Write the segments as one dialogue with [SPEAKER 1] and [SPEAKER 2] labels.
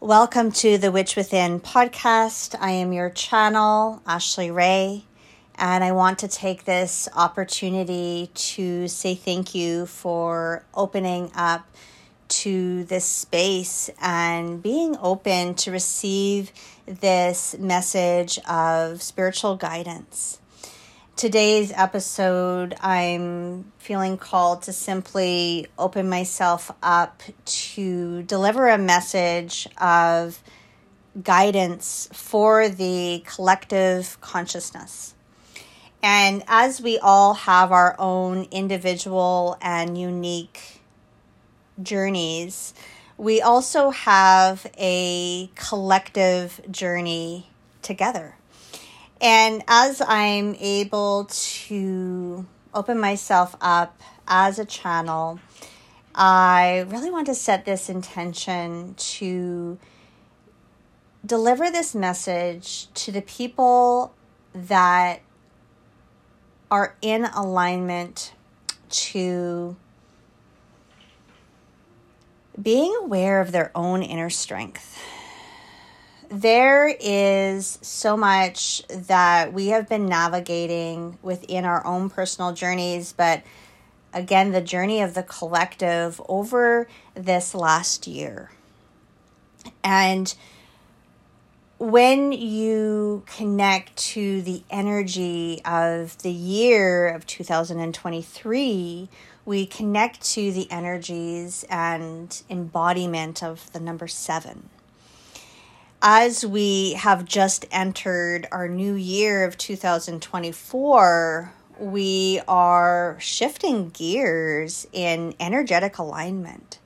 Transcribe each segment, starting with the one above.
[SPEAKER 1] Welcome to the Witch Within podcast. I am your channel, Ashley Ray, and I want to take this opportunity to say thank you for opening up to this space and being open to receive this message of spiritual guidance today's episode, I'm feeling called to simply open myself up to deliver a message of guidance for the collective consciousness. And as we all have our own individual and unique journeys, we also have a collective journey together. And as I'm able to open myself up as a channel, I really want to set this intention to deliver this message to the people that are in alignment to being aware of their own inner strength there is so much that we have been navigating within our own personal journeys, but again, the journey of the collective over this last year. And when you connect to the energy of the year of 2023, we connect to the energies and embodiment of the number seven as we have just entered our new year of 2024, we are shifting gears in energetic alignment.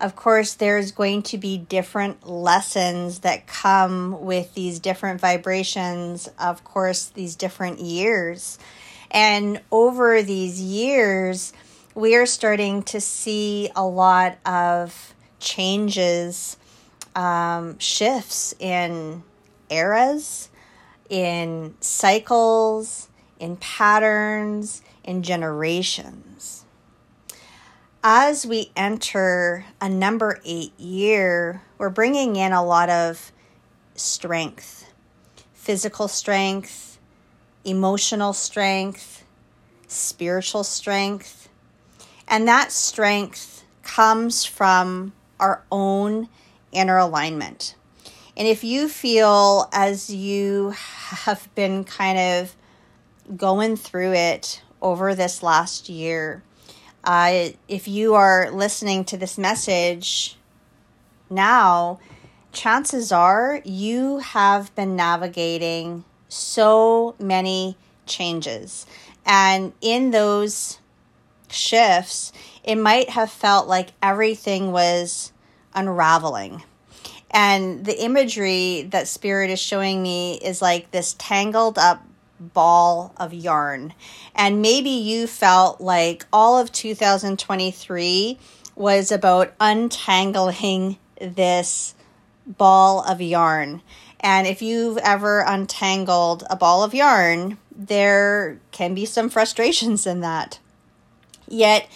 [SPEAKER 1] Of course, there's going to be different lessons that come with these different vibrations, of course, these different years. And over these years, we are starting to see a lot of changes um, shifts in eras, in cycles, in patterns, in generations. As we enter a number eight year, we're bringing in a lot of strength, physical strength, emotional strength, spiritual strength. And that strength comes from our own inner alignment. And if you feel as you have been kind of going through it over this last year, uh, if you are listening to this message now, chances are you have been navigating so many changes. And in those shifts, it might have felt like everything was unraveling. And the imagery that Spirit is showing me is like this tangled up ball of yarn. And maybe you felt like all of 2023 was about untangling this ball of yarn. And if you've ever untangled a ball of yarn, there can be some frustrations in that. Yet,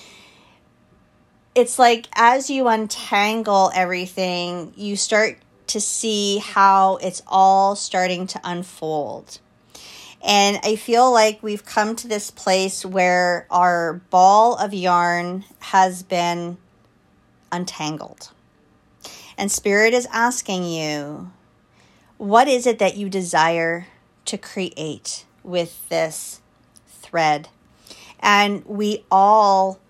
[SPEAKER 1] it's like as you untangle everything, you start to see how it's all starting to unfold. And I feel like we've come to this place where our ball of yarn has been untangled. And Spirit is asking you, what is it that you desire to create with this thread? And we all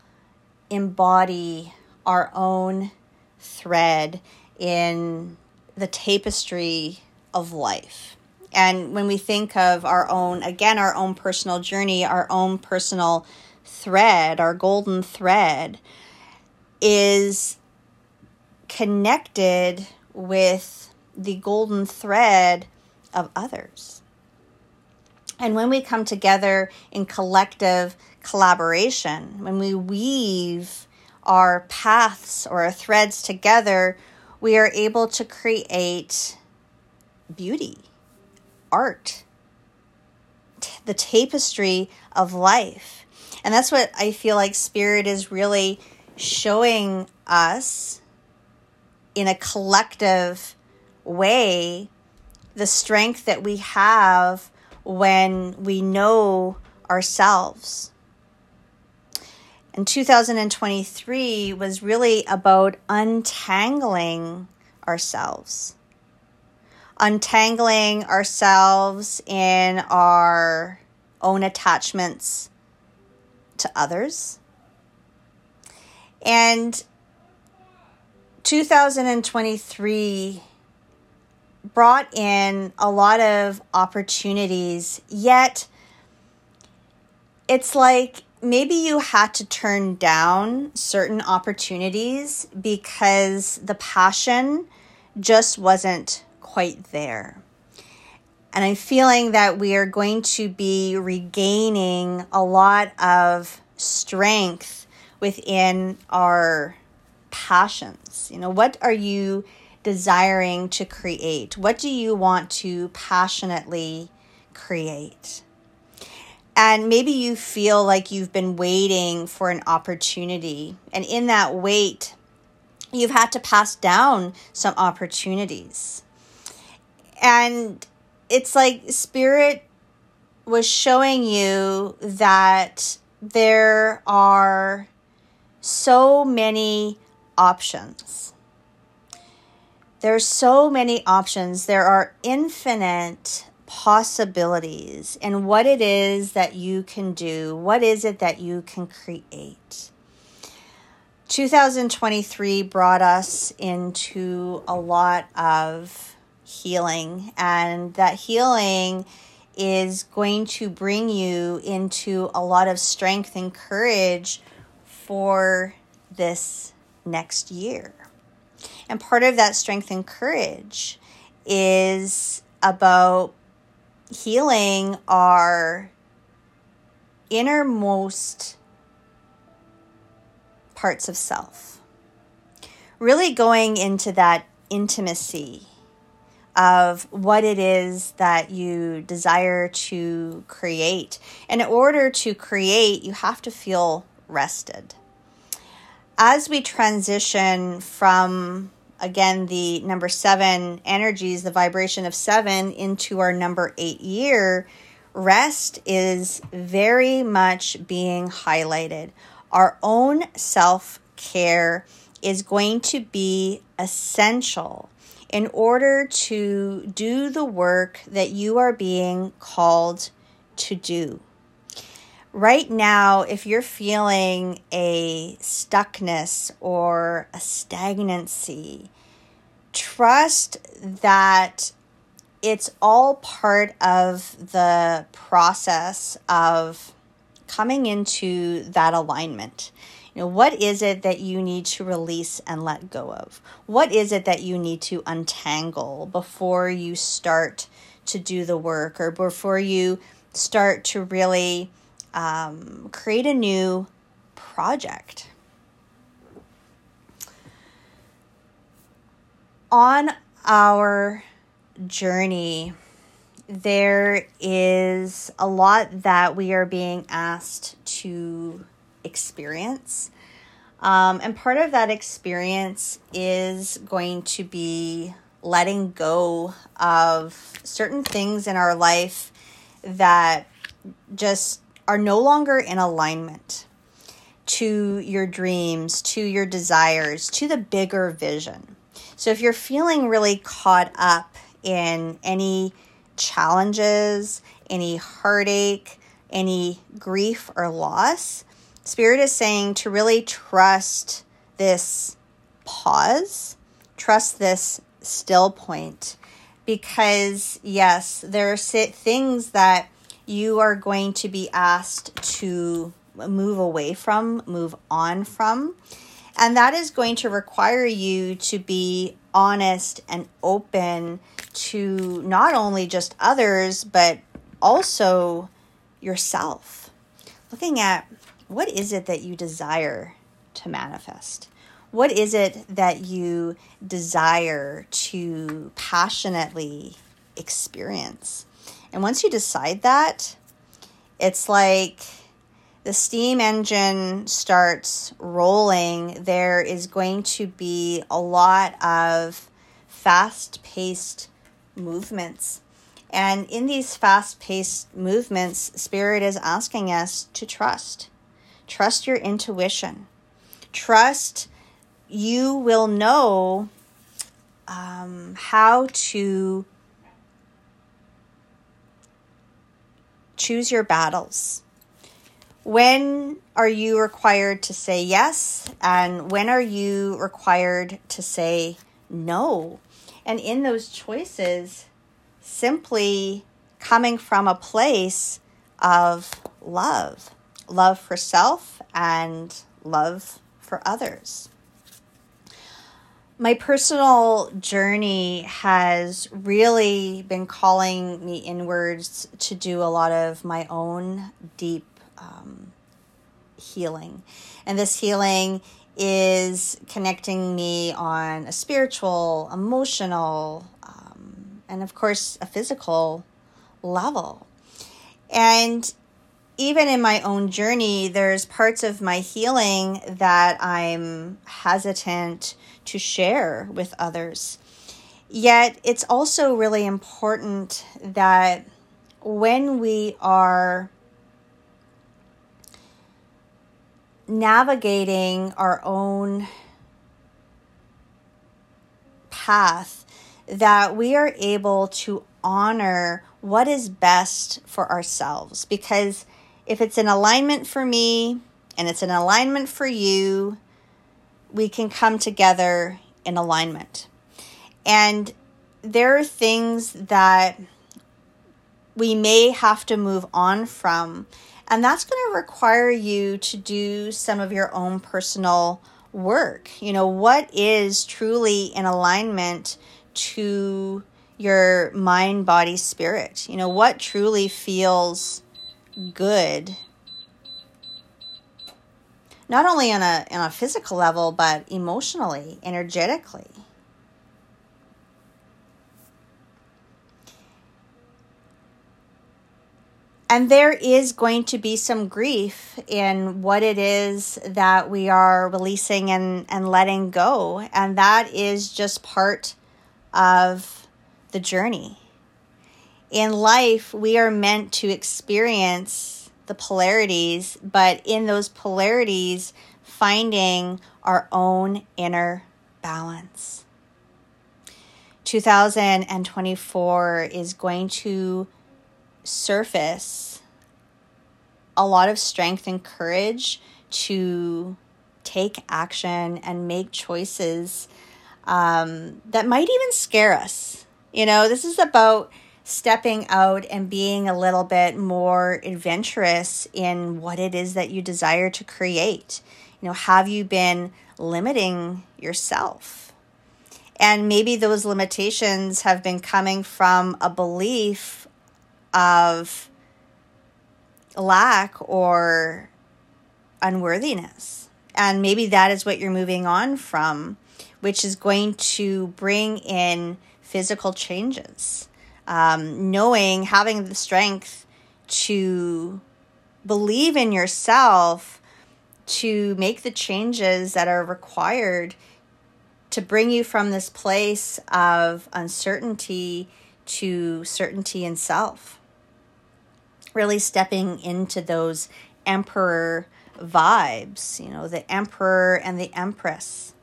[SPEAKER 1] embody our own thread in the tapestry of life. And when we think of our own, again, our own personal journey, our own personal thread, our golden thread is connected with the golden thread of others. And when we come together in collective collaboration, when we weave our paths or our threads together, we are able to create beauty, art, t- the tapestry of life. And that's what I feel like Spirit is really showing us in a collective way the strength that we have when we know ourselves. And 2023 was really about untangling ourselves, untangling ourselves in our own attachments to others. And 2023 brought in a lot of opportunities, yet it's like maybe you had to turn down certain opportunities because the passion just wasn't quite there. And I'm feeling that we are going to be regaining a lot of strength within our passions. You know, what are you desiring to create? What do you want to passionately create? And maybe you feel like you've been waiting for an opportunity. And in that wait, you've had to pass down some opportunities. And it's like Spirit was showing you that there are so many options. There's so many options. There are infinite possibilities in what it is that you can do. What is it that you can create? 2023 brought us into a lot of healing, and that healing is going to bring you into a lot of strength and courage for this next year. And part of that strength and courage is about healing our innermost parts of self. Really going into that intimacy of what it is that you desire to create. And in order to create, you have to feel rested. As we transition from again the number seven energies, the vibration of seven, into our number eight year, rest is very much being highlighted. Our own self care is going to be essential in order to do the work that you are being called to do right now, if you're feeling a stuckness or a stagnancy, trust that it's all part of the process of coming into that alignment. You know, what is it that you need to release and let go of? What is it that you need to untangle before you start to do the work or before you start to really um, create a new project. On our journey, there is a lot that we are being asked to experience. Um, and part of that experience is going to be letting go of certain things in our life that just are no longer in alignment to your dreams, to your desires, to the bigger vision. So if you're feeling really caught up in any challenges, any heartache, any grief or loss, Spirit is saying to really trust this pause, trust this still point. Because, yes, there are things that you are going to be asked to move away from, move on from. And that is going to require you to be honest and open to not only just others, but also yourself. Looking at what is it that you desire to manifest? What is it that you desire to passionately experience? And once you decide that, it's like the steam engine starts rolling, there is going to be a lot of fast paced movements. And in these fast paced movements, Spirit is asking us to trust. Trust your intuition. Trust you will know um, how to choose your battles. When are you required to say yes? And when are you required to say no? And in those choices, simply coming from a place of love love for self and love for others. My personal journey has really been calling me inwards to do a lot of my own deep um, healing. And this healing is connecting me on a spiritual, emotional, um, and of course, a physical level. And even in my own journey, there's parts of my healing that I'm hesitant to share with others. Yet, it's also really important that when we are navigating our own path, that we are able to honor what is best for ourselves. Because if it's an alignment for me and it's an alignment for you, we can come together in alignment. And there are things that we may have to move on from, and that's going to require you to do some of your own personal work. You know, what is truly in alignment to your mind, body, spirit? You know, what truly feels good not only on a on a physical level but emotionally energetically and there is going to be some grief in what it is that we are releasing and, and letting go. And that is just part of the journey. In life, we are meant to experience the polarities, but in those polarities, finding our own inner balance. 2024 is going to surface a lot of strength and courage to take action and make choices um, that might even scare us. You know, this is about stepping out and being a little bit more adventurous in what it is that you desire to create. You know, have you been limiting yourself? And maybe those limitations have been coming from a belief of lack or unworthiness. And maybe that is what you're moving on from, which is going to bring in physical changes um, knowing, having the strength to believe in yourself to make the changes that are required to bring you from this place of uncertainty to certainty in self. Really stepping into those emperor vibes, you know, the emperor and the empress.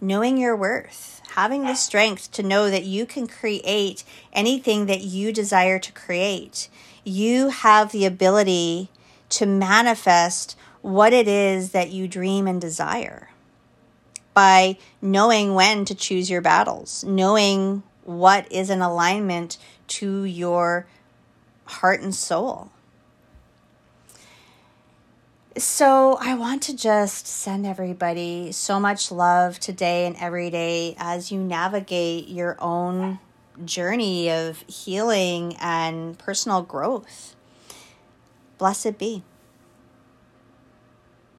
[SPEAKER 1] Knowing your worth having the strength to know that you can create anything that you desire to create. You have the ability to manifest what it is that you dream and desire by knowing when to choose your battles, knowing what is in alignment to your heart and soul. So, I want to just send everybody so much love today and every day as you navigate your own journey of healing and personal growth. Blessed be.